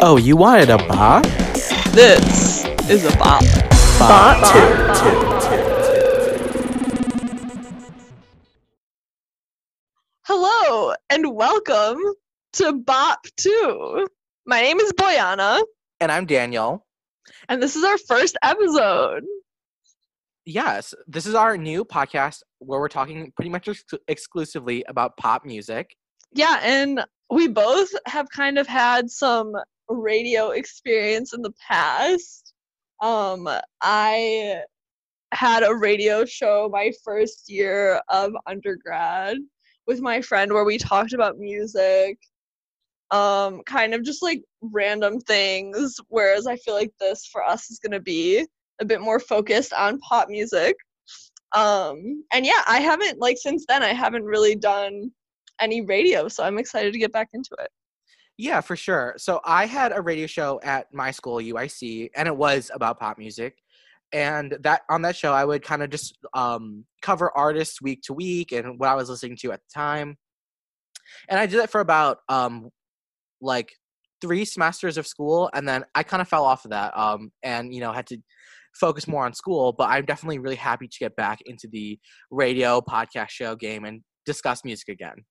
Oh, you wanted a bop? This is a bop. Bop two. Hello and welcome to Bop 2. My name is Boyana, And I'm Daniel. and this is our first episode. Yes, this is our new podcast where we're talking pretty much ex- exclusively about pop music. Yeah, and we both have kind of had some radio experience in the past. Um, I had a radio show my first year of undergrad with my friend where we talked about music, um, kind of just like random things. Whereas I feel like this for us is gonna be a bit more focused on pop music. Um, and yeah, I haven't like since then I haven't really done any radio, so I'm excited to get back into it. Yeah, for sure. So I had a radio show at my school, UIC, and it was about pop music. And that on that show, I would kind of just um, cover artists week to week and what I was listening to at the time. And I did that for about um, like three semesters of school, and then I kind of fell off of that, um, and you know had to focus more on school. But I'm definitely really happy to get back into the radio podcast show game and discuss music again.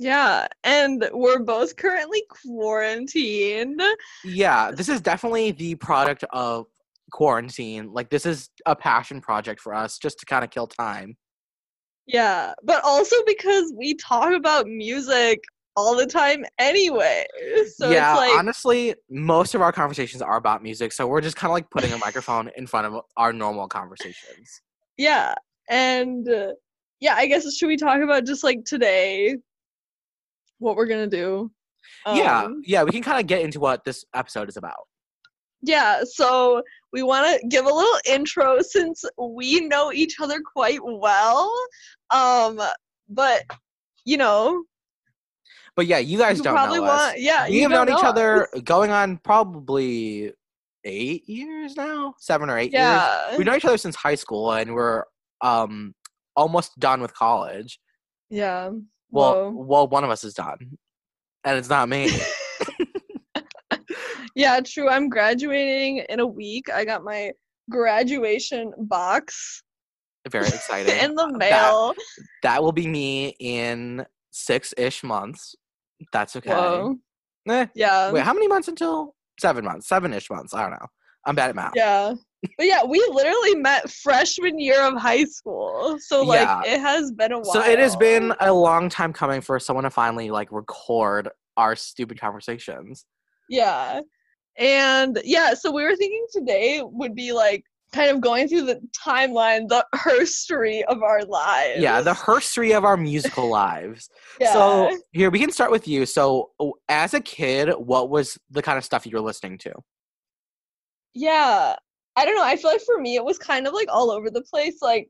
Yeah, and we're both currently quarantined. Yeah, this is definitely the product of quarantine. Like this is a passion project for us just to kind of kill time. Yeah, but also because we talk about music all the time anyway. So yeah, it's like honestly, most of our conversations are about music, so we're just kind of like putting a microphone in front of our normal conversations. yeah, and uh, yeah, I guess should we talk about just like today what we're to do? yeah, Um, yeah, we can kind of get into what this episode is about. Yeah, so we want to give a little intro since we know each other quite well. Um, but you know, But yeah, you guys you don't probably know us. want yeah, we have known each know other going on probably eight years now, seven or eight years. Yeah, We know each other since high school, and we're um almost done with college. yeah. Well, Whoa. well, one of us is done, and it's not me. Yeah, true. I'm graduating in a week. I got my graduation box Very exciting. in the mail. That, will be me in six-ish months. That's okay. Eh, Yeah. wait, how many months until seven months? Seven-ish months. I don't know. I'm bad at math. Yeah. But yeah, we literally met freshman year of high school. So like Yeah. it has been a while. So it has been a long time coming for someone to finally like record our stupid conversations. Yeah. And yeah, so we were thinking today would be like kind of going through the timeline, the herstory of our lives. Yeah, the herstory of our musical lives. yeah. So here we can start with you. So as a kid, what was the kind of stuff you were listening to? Yeah. I don't know. I feel like for me it was kind of like all over the place. Like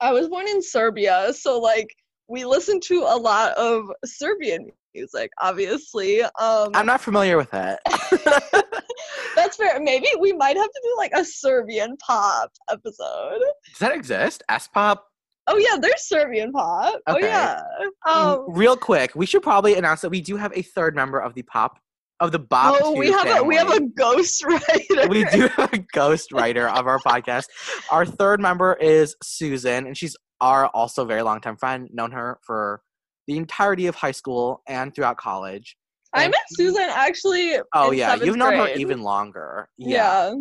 I was born in Serbia, so like we listened to a lot of Serbian music, obviously. Um I'm not familiar with that. that's fair. Maybe we might have to do like a Serbian pop episode. Does that exist? S pop. Oh yeah, there's Serbian pop. Oh yeah. Um Real quick, we should probably announce that we do have a third member of the pop of the Bob. oh, we 2 have a we have a ghost writer. we do have a ghost writer of our podcast. Our third member is Susan, and she's our also very long time friend. Known her for the entirety of high school and throughout college. I met Susan actually. Oh yeah, you've known her even longer. Yeah. Yeah,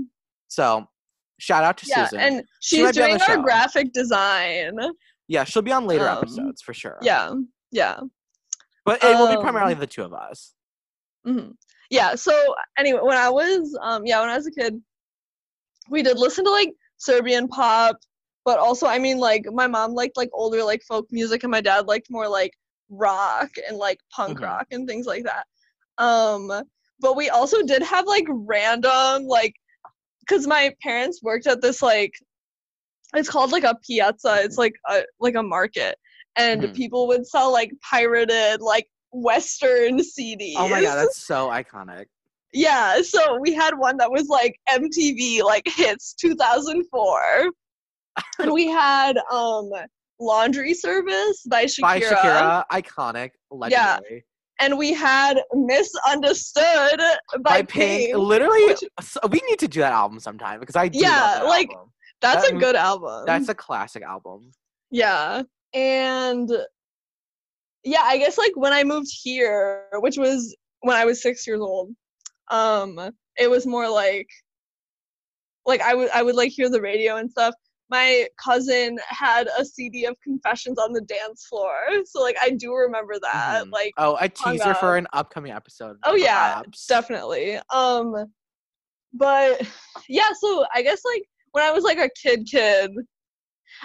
So shout out to yeah, Susan. and she's on doing our graphic design. yeah, she'll be on later um, episodes for sure. Yeah, yeah, But it will be um, primarily the two of us. hmm yeah. So anyway, when I was um yeah when I was a kid, we did listen to like Serbian pop, but also I mean like my mom liked like older like folk music, and my dad liked more like rock and like punk rock and things like that. Um, but we also did have like random like because my parents worked at this like it's called like a piazza it's like a like a market and Mhm. people would sell like pirated like western cds Oh my god, that's so iconic. yeah so we had one that was like mtv like hits 2004 and we had um laundry service by shakira, By Shakira, iconic, legendary. and we had missundaztood by, By Pink, Pink. literally, which- we need to do that album sometime because I do Yeah, that like, album. That's that- a good album. That's a classic album. Yeah. And yeah, I guess like when I moved here, which was when I was 6 years old, um it was more like like I would I would like hear the radio and stuff. My cousin had a CD of Confessions on the dance floor. So like I do remember that. Mhm. Like Oh, a teaser for an upcoming episode. Oh yeah, definitely. Um but yeah, so I guess like when I was like a kid kid,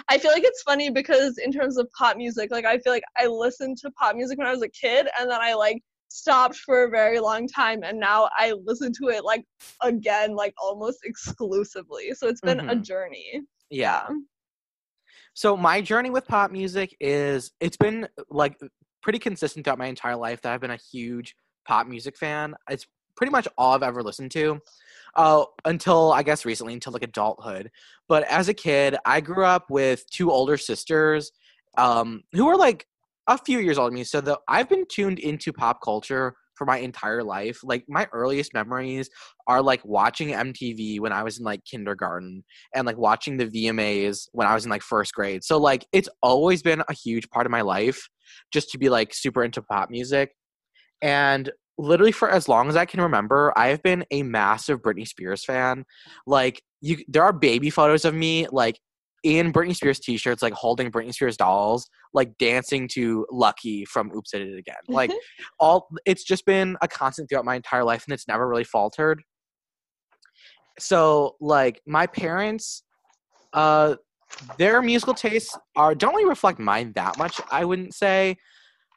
I feel like it's funny because in terms of pop music, like I feel like I listened to pop music when I was a kid and then I like stopped for a very long time and now I listen to it like again like almost exclusively. So it's been a Mhm. journey. Yeah. So my journey with pop music is it's been like pretty consistent throughout my entire life that I've been a huge pop music fan. It's pretty much all I've ever listened to. Uh, until I guess recently, until like adulthood. But as a kid, I grew up with two older sisters, um, who were like a few years older than me. So the I've been tuned into pop culture for my entire life. Like my earliest memories are like watching MTV when I was in like kindergarten and like watching the VMAs when I was in like first grade. So like it's always been a huge part of my life just to be like super into pop music. And literally for as long as I can remember, I have been a massive Britney Spears fan. Like you there are baby photos of me like in Britney Spears t-shirts like holding Britney Spears dolls, like dancing to Lucky from Oops I Did It Again. Like all it's just been a constant throughout my entire life and it's never really faltered so like my parents uh their musical tastes are don't really reflect mine that much i wouldn't say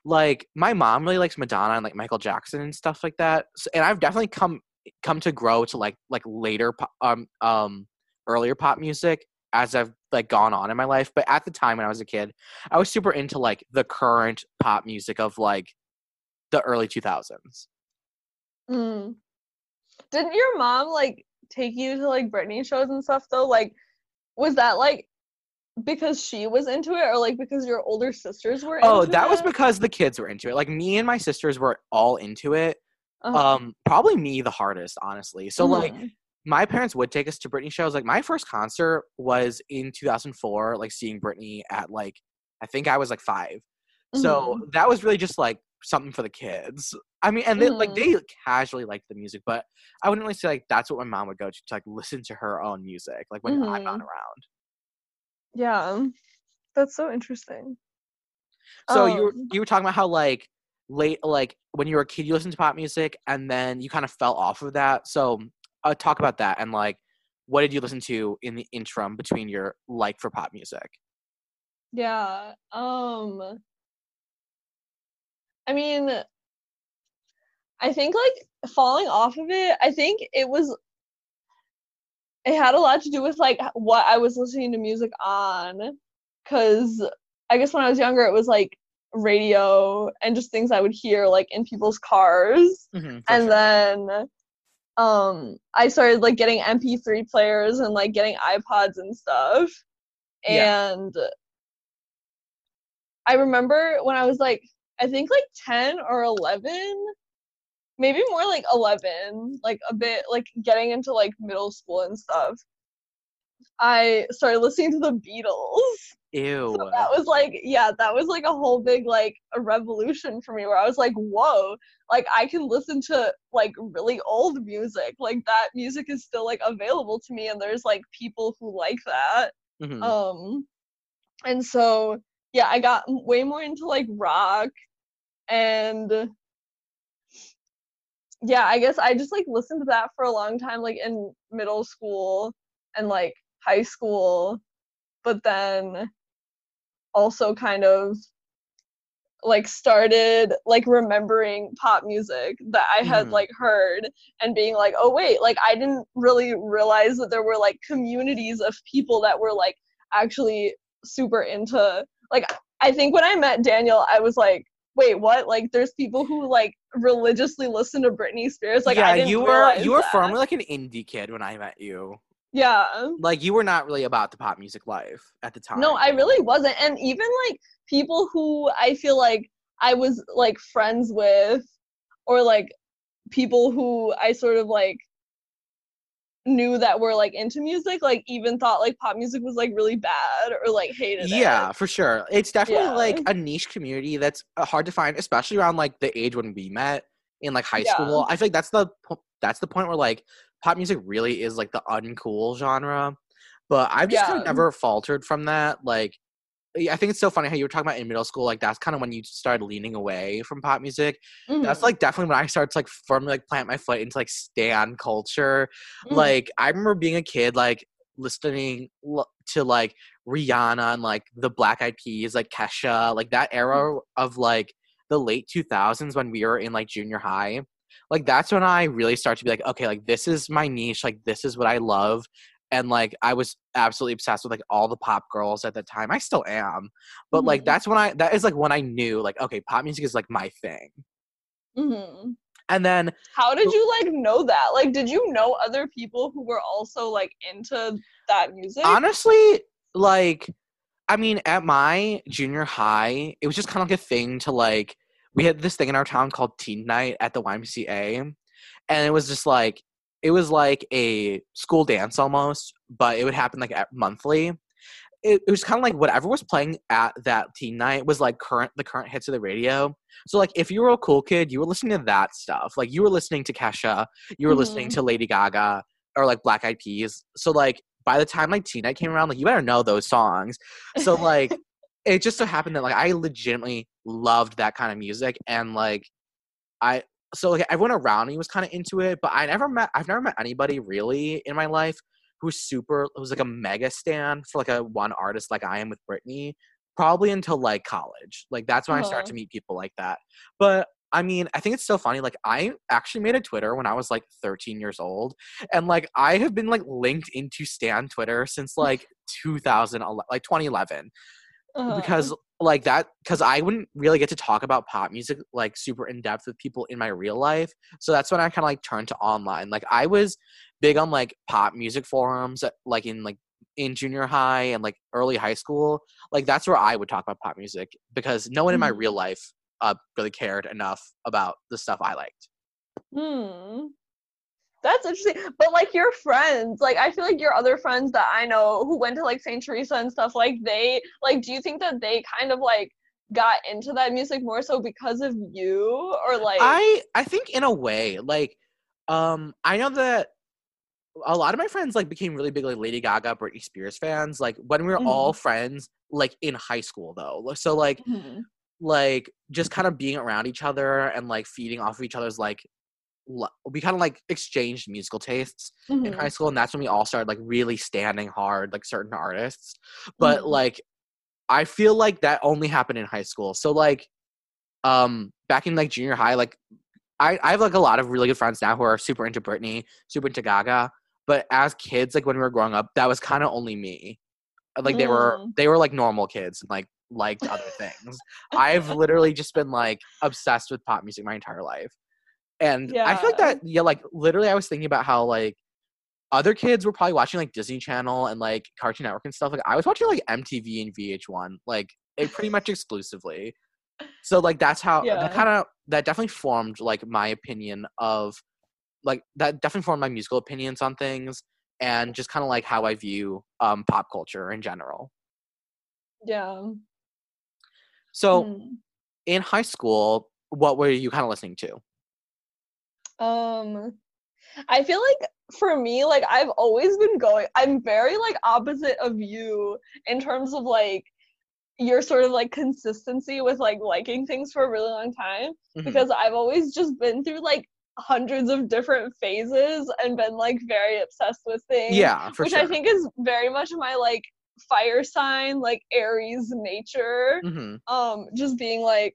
like my mom really likes madonna and like michael jackson and stuff like that so, and i've definitely come come to grow to like like later um um earlier pop music as i've like gone on in my life but at the time when i was a kid i was super into like the current pop music of like the early 2000s Mm. Didn't your mom like take you to like Britney shows and stuff though? Like, was that like because she was into it, or like because your older sisters were? oh that was because the kids were into it like me and my sisters were all into it Uh-huh. um probably me the hardest honestly so like Mhm. my parents would take us to Britney shows. Like my first concert was in 2004, like seeing Britney at like I think I was like 5. So Mhm. that was really just like something for the kids. I mean, and they, like Mhm. they casually liked the music, but I wouldn't really say like that's what my mom would go to to like listen to her own music, like when I'm not Mhm. around. Yeah, that's so interesting. So you were Um, you were talking about how like late like when you were a kid you listened to pop music and then you kind of fell off of that. So uh, talk about that and like what did you listen to in the interim between your like for pop music? Yeah. Um I mean I think like falling off of it, I think it was it had a lot to do with like what I was listening to music on cuz I guess when I was younger it was like radio and just things I would hear like in people's cars Mhm, and sure. then um I started like getting MP3 players and like getting iPods and stuff. Yeah. And I remember when I was like I think like 10 or 11 maybe more like 11 like a bit like getting into like middle school and stuff I started listening to the Beatles Ew. so that was like yeah that was like a whole big like a revolution for me where i was like whoa like i can listen to like really old music like that music is still like available to me and there's like people who like that Mhm. um and so yeah i got way more into like rock and yeah i guess i just like listened to that for a long time like in middle school and like high school but then also kind of like started like remembering pop music that I had Mhm. like heard and being like, oh wait, like I didn't really realize that there were like communities of people that were like actually super into like I think when I met Daniel, I was like, wait, what? Like there's people who like religiously listen to Britney Spears. Like yeah, I didn't you were you were that. firmly like an indie kid when I met you. yeah. Like you were not really about the pop music life at the time. No, I really wasn't. And even like people who I feel like I was like friends with or like people who I sort of like knew that were like into music like even thought like pop music was like really bad or like hated it. yeah it. for sure it's definitely Yeah. like a niche community that's uh, hard to find especially around like the age when we met in like high Yeah. school i feel like that's the that's the point where like pop music really is like the uncool genre but i've just kind of never faltered from that like yeah, I think it's so funny how you were talking about in middle school. Like that's kind of when you started leaning away from pop music. That's Mhm. like definitely when I started to like firmly like plant my foot into like stan culture. Mhm. Like I remember being a kid, like listening l- to like Rihanna and like the Black Eyed Peas, like Kesha, like that era of like the late 2000s when we were in like junior high. Like that's when I really start to be like, okay, like this is my niche, like this is what I love. And like I was absolutely obsessed with like all the pop girls at the time. I still am. But like Mhm. that's when I that is like when I knew like okay, pop music is like my thing. Mhm. And then How did you like know that? Like, did you know other people who were also like into that music? honestly like i mean at my junior high it was just kind of like a thing to like we had this thing in our town called teen night at the ymca and it was just like it was like a school dance almost but it would happen like at monthly. It, it was kind of like whatever was playing at that teen night was like current the current hits of the radio. So like if you were a cool kid you were listening to that stuff. Like you were listening to kesha you were listening Mhm. to lady gaga or like black eyed peas. So like by the time like teen night came around like you better know those songs. So like it just so happened that like i legitimately loved that kind of music and like i so like everyone around me was kind of into it but i never met i've never met anybody really in my life who's super who's like a mega stan for like a one artist like i am with britney probably until like college like that's when i started Uh-huh. to meet people like that but i mean i think it's so funny like i actually made a twitter when i was like 13 years old and like i have been like linked into stan twitter since like 2011 like 2011 Uh-huh. because like that because i wouldn't really get to talk about pop music like super in depth with people in my real life so that's when i kind of like turned to online like i was big on like pop music forums uh, like in like in junior high and like early high school like that's where i would talk about pop music because no one in my Mhm. real life uh really cared enough about the stuff i liked Hmm. That's interesting. But like your friends, like I feel like your other friends that I know who went to like St. Teresa and stuff, like they like do you think that they kind of like got into that music more so because of you or like I I think in a way, like, um, I know that a lot of my friends like became really big like Lady Gaga, Britney Spears fans. Like when we were all friends, like in high school though. So like Mhm. like just kind of being around each other and like feeding off of each other's like we kind of like exchanged musical tastes in Mhm. high school and that's when we all started like really standing hard like certain artists but Mhm. like i feel like that only happened in high school so like um back in like junior high like i i have like a lot of really good friends now who are super into britney super into gaga but as kids like when we were growing up that was kind of only me like they were Mm. they were like normal kids and like liked other things i've literally just been like obsessed with pop music my entire life and i feel like that yeah like literally i was thinking about how like other kids were probably watching like disney channel and like cartoon network and stuff like i was watching like mtv and vh1 like it pretty much exclusively so like that's how Yeah. that kind of that definitely formed like my opinion of like that definitely formed my musical opinions on things and just kind of like how i view um pop culture in general Yeah. so Hmm. in high school what were you kind of listening to Um, I feel like for me, like I've always been going. I'm very like opposite of you in terms of like your sort of like consistency with like liking things for a really long time Mhm. because I've always just been through like hundreds of different phases and been like very obsessed with things. yeah for which sure I think is very much my like fire sign, like Aries nature hmm um just being like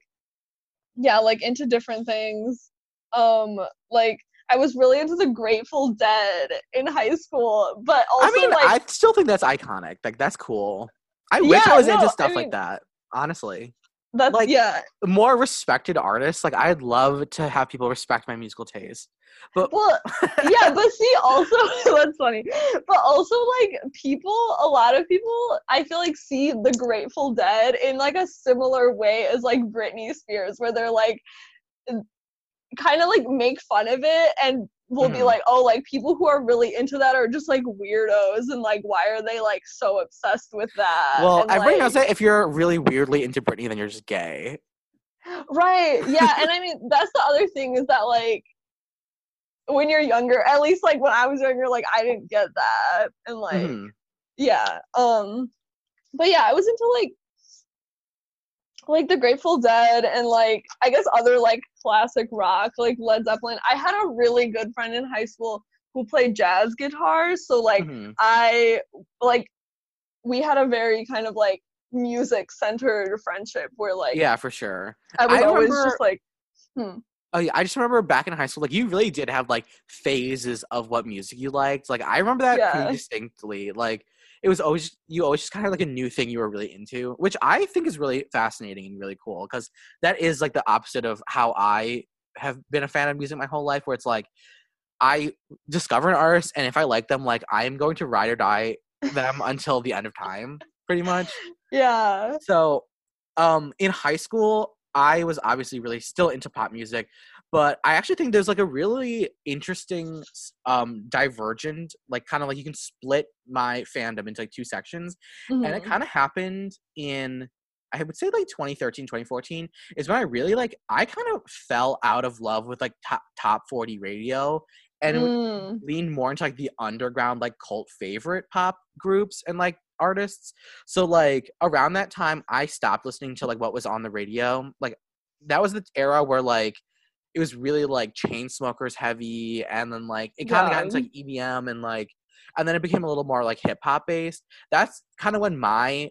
yeah like into different things um like i was really into the grateful dead in high school but also i mean like i still think that's iconic like that's cool i wish i Yeah, was into no, I stuff mean- like that honestly That's Like- yeah. more respected artists. Like I'd love to have people respect my musical taste. But Well, yeah, but see, also that's funny. But also, like people, a lot of people, I feel like see the Grateful Dead in like a similar way as like Britney Spears, where they're like, kind of like make fun of it and will be Mhm. like, oh, like people who are really into that are just like weirdos, and like why are they like so obsessed with that? well, and, everybody like- knows that if you're really weirdly into Britney, then you're just gay. Right. Yeah. and I mean, that's the other thing is that, like, when you're younger, at least, like, when I was younger, like, I didn't get that. And, like, Mhm. yeah. Um, but yeah, I was into, like, like the Grateful Dead and like I guess other like classic rock like Led Zeppelin. I had a really good friend in high school who played jazz guitar, so like Mhm. I like we had a very kind of like music centered friendship where like Yeah, for sure. I was I always remember- just like Oh yeah, I just remember back in high school, like you really did have like phases of what music you liked. Like I remember that Yeah. pretty distinctly. Like it was always you always just kind of like a new thing you were really into, which I think is really fascinating and really cool because that is like the opposite of how I have been a fan of music my whole life. Where it's like I discover an artist, and if I like them, like I am going to ride or die them until the end of time, pretty much. yeah. So, um, in high school, I was obviously really still into pop music, but I actually think there's like a really interesting, um, divergent, like kind of like you can split my fandom into like two sections, and it Mhm. kind of happened in. I would say like 2013, 2014 is when I really like I kind of fell out of love with like top top 40 radio and Mm. lean more into like the underground like cult favorite pop groups and like artists so like around that time i stopped listening to like what was on the radio like that was the era where like it was really like Chainsmokers heavy and then like it kind of got into like edm and like and then it became a little more like hip hop based that's kind of when my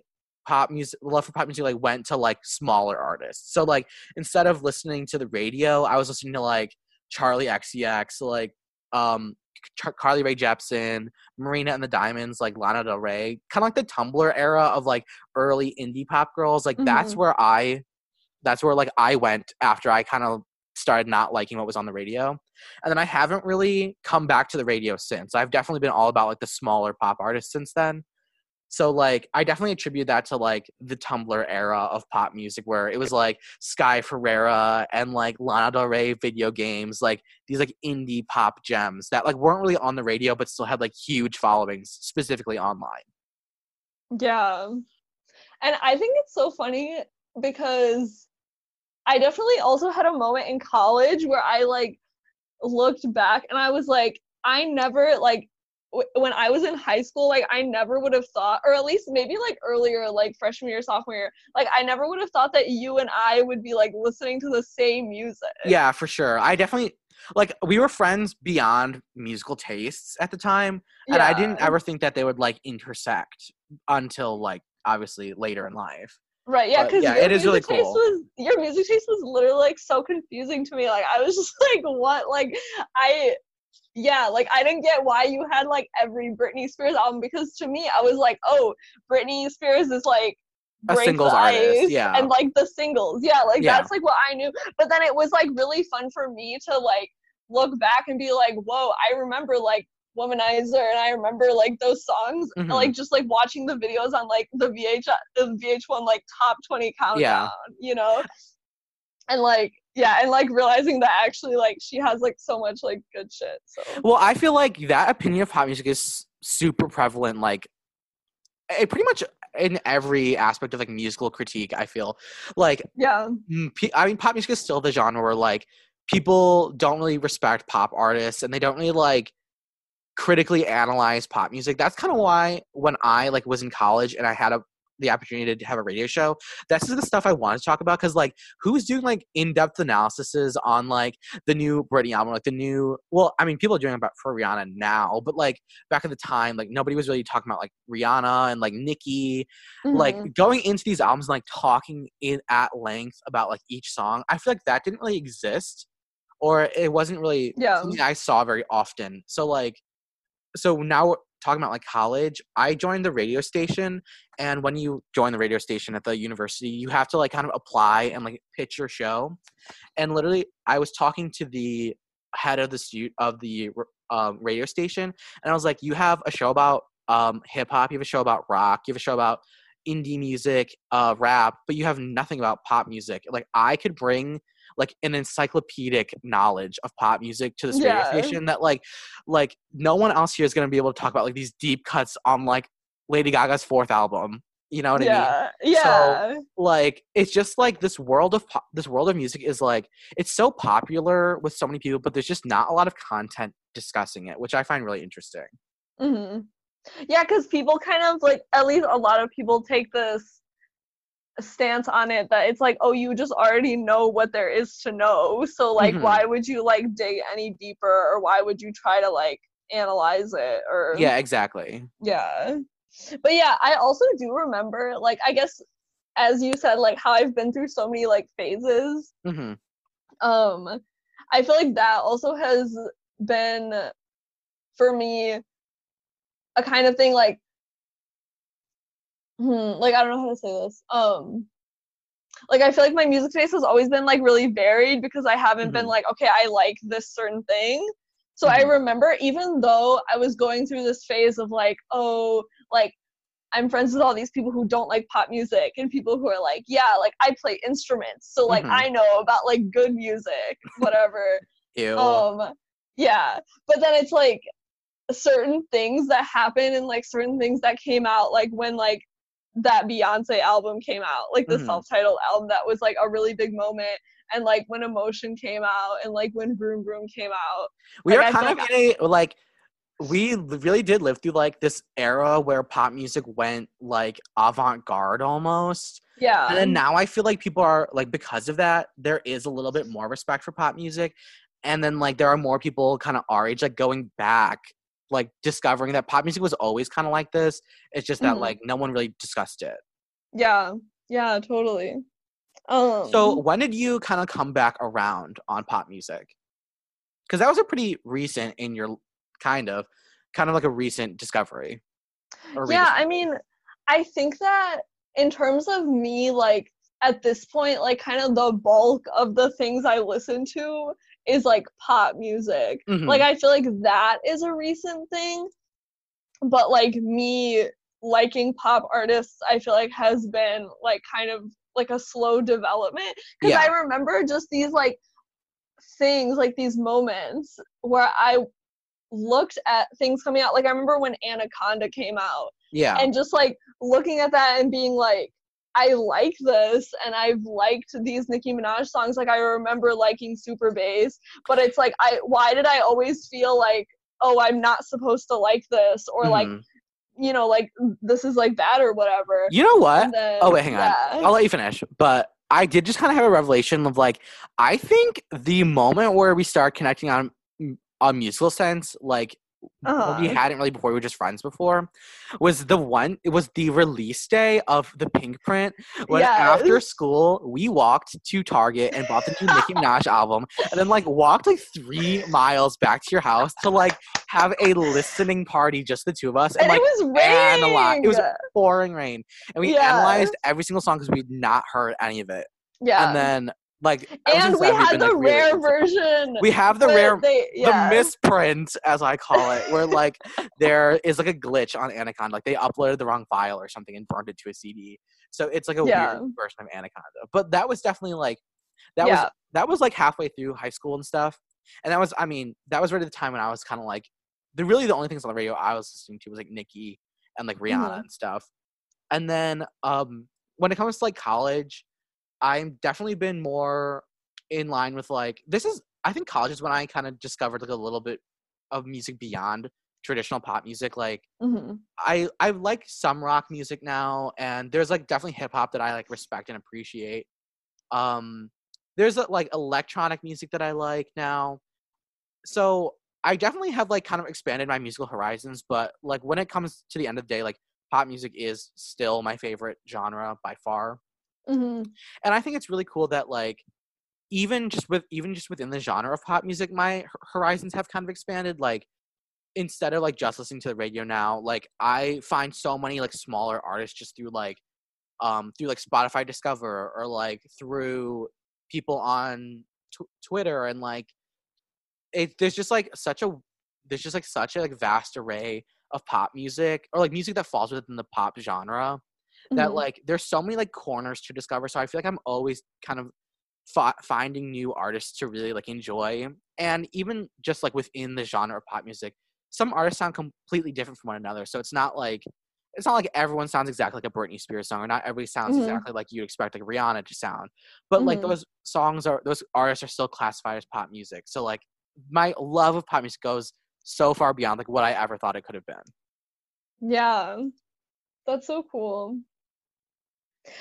pop music love for pop music like went to like smaller artists so like instead of listening to the radio i was listening to like charli xcx like um Char- Carly Rae Jepsen, Marina and the Diamonds, like Lana Del Rey, kind of like the Tumblr era of like early indie pop girls. Like that's Mhm. where I, that's where like I went after I kind of started not liking what was on the radio, and then I haven't really come back to the radio since. I've definitely been all about like the smaller pop artists since then. So like I definitely attribute that to like the Tumblr era of pop music where it was like Sky Ferreira and like Lana Del Rey video games, like these like indie pop gems that like weren't really on the radio but still had like huge followings specifically online. Yeah. And I think it's so funny because I definitely also had a moment in college where I like looked back and I was like, I never like w- when I was in high school, like I never would have thought, or at least maybe like earlier, like freshman year, sophomore year, like I never would have thought that you and I would be like listening to the same music. Yeah, for sure. I definitely like we were friends beyond musical tastes at the time and I didn't ever think that they would like intersect until like obviously later in life. Right, yeah, because yeah, your it is really music taste cool. was your music taste was literally like so confusing to me. Like I was just like, what? Like I yeah, like I didn't get why you had like every Britney Spears album because to me I was like, oh, Britney Spears is like A singles artist, yeah. and like the singles, yeah, like Yeah. that's like what I knew. But then it was like really fun for me to like look back and be like, whoa, I remember like Womanizer and I remember like those songs, Mhm. like just like watching the videos on like the VH the VH1 like top 20 countdown, you know? And like yeah, and like realizing that actually like she has like so much like good shit. So Well, I feel like that opinion of pop music is super prevalent, like it pretty much in every aspect of like musical critique. I feel like yeah. I mean, pop music is still the genre where like people don't really respect pop artists and they don't really like critically analyze pop music. That's kind of why when I like was in college and I had a the opportunity to have a radio show, this is the stuff I want to talk about because like who's doing like in-depth analyses on like the new Britney album, like the new well, I mean people are doing about for Rihanna now, but like back at the time, like nobody was really talking about like Rihanna and like Nicki Mhm. like going into these albums and like talking in at length about like each song i feel like that didn't really exist or it wasn't really Yeah. something i saw very often so like so now talking about like college, I joined the radio station, and when you join the radio station at the university, you have to like kind of apply and like pitch your show. And literally, I was talking to the head of the stu- of the um, radio station, and I was like, "You have a show about um, hip hop, you have a show about rock, you have a show about indie music, uh, rap, but you have nothing about pop music. Like I could bring like an encyclopedic knowledge of pop music to this Yeah. radio station that like like no one else here is gonna be able to talk about like these deep cuts on like Lady Gaga's fourth album. You know what I mean? yeah, yeah, like it's just like this world of pop, this world of music is like it's so popular with so many people but there's just not a lot of content discussing it which i find really interesting hmm yeah. Because people kind of like, at least a lot of people take this stance on it that it's like, oh, you just already know what there is to know. So like, Mhm. why would you like dig any deeper, or why would you try to like analyze it, or yeah exactly Yeah. But yeah, I also do remember, like, I guess, as you said, like, how I've been through so many, like, phases. hmm Um, I feel like that also has been, for me, a kind of thing, like, hmm, like, I don't know how to say this. Um, like, I feel like my music taste has always been, like, really varied because I haven't been Mhm. like, okay, I like this certain thing. So I Mhm. remember even though I was going through this phase of like, oh, like I'm friends with all these people who don't like pop music and people who are like, yeah, like I play instruments. So like Mhm. I know about like good music, whatever. Ew. um yeah. But then it's like certain things that happen and like certain things that came out like when like that Beyonce album came out, like the Mhm. self-titled album that was like a really big moment and like when Emotion came out and like when Vroom Vroom came out. we like, are I kind of in a like we really did live through like this era where pop music went like avant-garde almost Yeah. and then now i feel like people are like because of that there is a little bit more respect for pop music and then like there are more people kind of our age like going back like discovering that pop music was always kind of like this it's just that Mhm. like no one really discussed it Yeah, yeah, totally. Um, so when did you kind of come back around on pop music because that was a pretty recent in your kind of kind of like a recent discovery yeah, I mean, I think that in terms of me, like at this point, like kind of the bulk of the things I listen to is like pop music. Mhm. Like I feel like that is a recent thing, but like me liking pop artists, I feel like has been like kind of like a slow development because Yeah. I remember just these like things, like these moments where I looked at things coming out. Like I remember when Anaconda came out yeah and just like looking at that and being like, I like this and I've liked these Nicki Minaj songs. Like I remember liking Super Bass, but it's like I why did I always feel like, oh, I'm not supposed to like this or like, Mhm. you know, like this is like bad or whatever. you know what then, oh wait hang on i'll let you finish but i did just kind of have a revelation of like i think the moment where we start connecting on a musical sense like what we Uh-huh. hadn't really before we were just friends before was the one it was the release day of the pinkprint when after school we walked to target and bought the new nicki minaj album and then like walked like three miles back to your house to like have a listening party just the two of us and, And like it was analyze- raining. it was pouring rain and we Yes. analyzed every single song because we'd not heard any of it yeah. and then like and we had been, the like, rare version. we have the rare they, yeah. the misprint, as I call it, where like there is like a glitch on Anaconda, like they uploaded the wrong file or something and burned it to a CD. So it's like a Yeah. weird version of Anaconda. But that was definitely like that Yeah. was that was like halfway through high school and stuff. And that was I mean, that was right at the time when I was kind of like the really the only things on the radio I was listening to was like Nicki and like Rihanna Mhm. and stuff. And then um when it comes to like college, I'm definitely been more in line with like this is I think college is when I kind of discovered like a little bit of music beyond traditional pop music. Like Mhm. I I like some rock music now, and there's like definitely hip hop that I like respect and appreciate. Um, there's uh, like electronic music that I like now. So I definitely have like kind of expanded my musical horizons, but like when it comes to the end of the day, like pop music is still my favorite genre by far Mhm. and I think it's really cool that like even just with even just within the genre of pop music, my horizons have kind of expanded. Like instead of like just listening to the radio now, like I find so many like smaller artists just through like um through like Spotify Discover or like through people on tw- Twitter and like it there's just like such a there's just like such a like vast array of pop music or like music that falls within the pop genre that Mhm. like there's so many like corners to discover so i feel like i'm always kind of fi- finding new artists to really like enjoy and even just like within the genre of pop music some artists sound completely different from one another so it's not like it's not like everyone sounds exactly like a Britney Spears song, or not everybody sounds Mhm. exactly like you'd expect like Rihanna to sound. But like Mhm. those songs are those artists are still classified as pop music. So like my love of pop music goes so far beyond like what I ever thought it could have been. Yeah. That's so cool.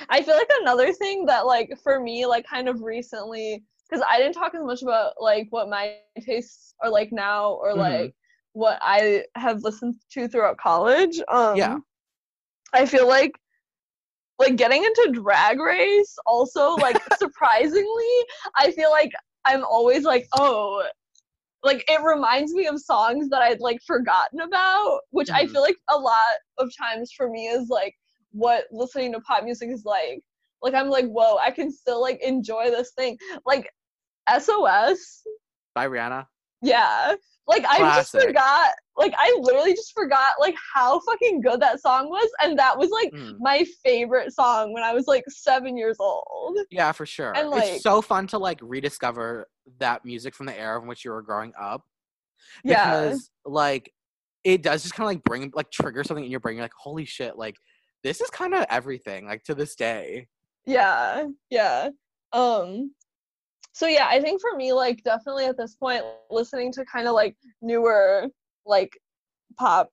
I feel like another thing that like for me like kind of recently because I didn't talk as much about like what my tastes are like now or Mhm. like what I have listened to throughout college. Um Yeah. I feel like like getting into drag race also like surprisingly I feel like I'm always like oh like it reminds me of songs that I'd like forgotten about, which I Mhm. feel like a lot of times for me is like what listening to pop music is like. Like I'm like, whoa, I can still like enjoy this thing. Like SOS, By Rihanna. yeah. Like I just forgot, like I literally just forgot like how fucking good that song was, and that was like Mm. my favorite song when I was like seven years old. Yeah, for sure. And, like- it's so fun to like rediscover that music from the era in which you were growing up. Yeah. Because like it does just kind of like bring like trigger something in your brain. You're like, holy shit, like this is kind of everything, like to this day. Yeah, yeah. Um so yeah, I think for me like definitely at this point listening to kind of like newer like pop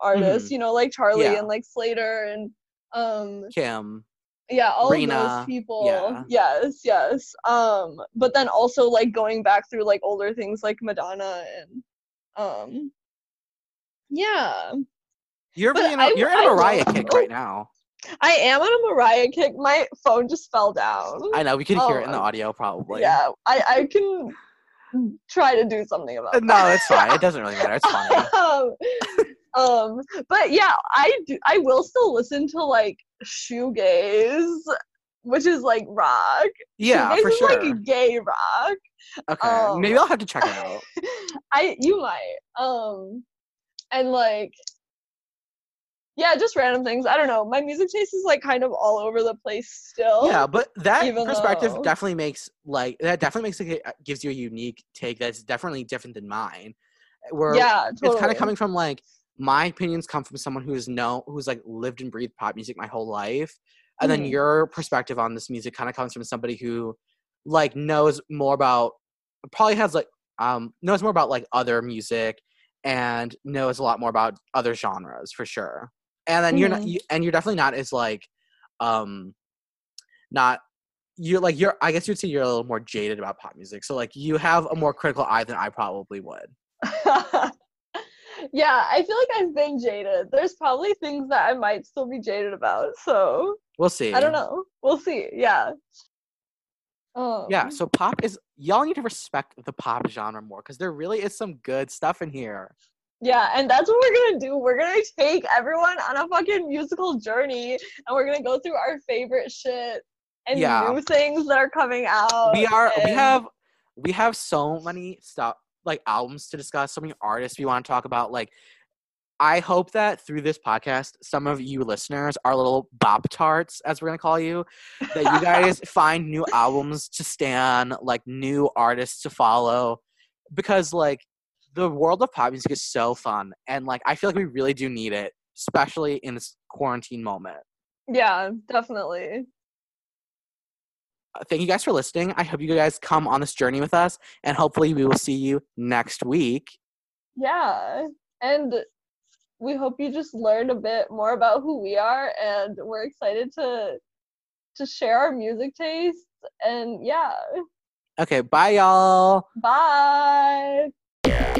artists, you know, like Charli Mm-hmm. Yeah. and like Slayyyter and um Kim. yeah, all of those people. yeah. Yes, yes. Um but then also like going back through like older things like Madonna and um yeah. You're being I- a, you're in a Mariah love- kick right now. I am on a Mariah kick. My phone just fell down. I know we could hear Oh, it in the um, audio probably. Yeah, I I can try to do something about Uh, that. No, it's fine. It doesn't really matter. It's fine. um, um, but yeah, I do. I will still listen to like shoegaze, which is like rock. Yeah, shoegaze for is sure. like gay rock. Okay, um, maybe I'll have to check it out. I you might. Um, and like. Yeah, just random things. I don't know. My music taste is like kind of all over the place still. Yeah, but that perspective though- definitely makes like that definitely makes it gives you a unique take that's definitely different than mine. Where yeah, it's kind of coming from like my opinions come from someone who's no who's like lived and breathed pop music my whole life, and then Mhm. your perspective on this music kind of comes from somebody who like knows more about probably has like um knows more about like other music and knows a lot more about other genres for sure. And then you're not Mhm. you, and you're definitely not as like um not you're like you're I guess you'd say you're a little more jaded about pop music. So like you have a more critical eye than I probably would. yeah, I feel like I've been jaded. There's probably things that I might still be jaded about. So We'll see. I don't know. We'll see. Yeah. Um, Yeah, so pop is y'all need to respect the pop genre more because there really is some good stuff in here. Yeah, and that's what we're gonna do. We're gonna take everyone on a fucking musical journey, and we're gonna go through our favorite shit and Yeah. new things that are coming out. we are we have we have so many stuff like albums to discuss, so many artists we want to talk about. Like I hope that through this podcast, some of you listeners, our little bop tarts, as we're gonna call you, that you guys find new albums to stand, like new artists to follow, because like the world of pop music is so fun, and like I feel like we really do need it, especially in this quarantine moment. Yeah, definitely. Uh, Thank you guys for listening. I hope you guys come on this journey with us, and hopefully we will see you next week. Yeah, and we hope you just learned a bit more about who we are, and we're excited to to share our music tastes. And yeah, Okay, bye, y'all. bye. Yeah.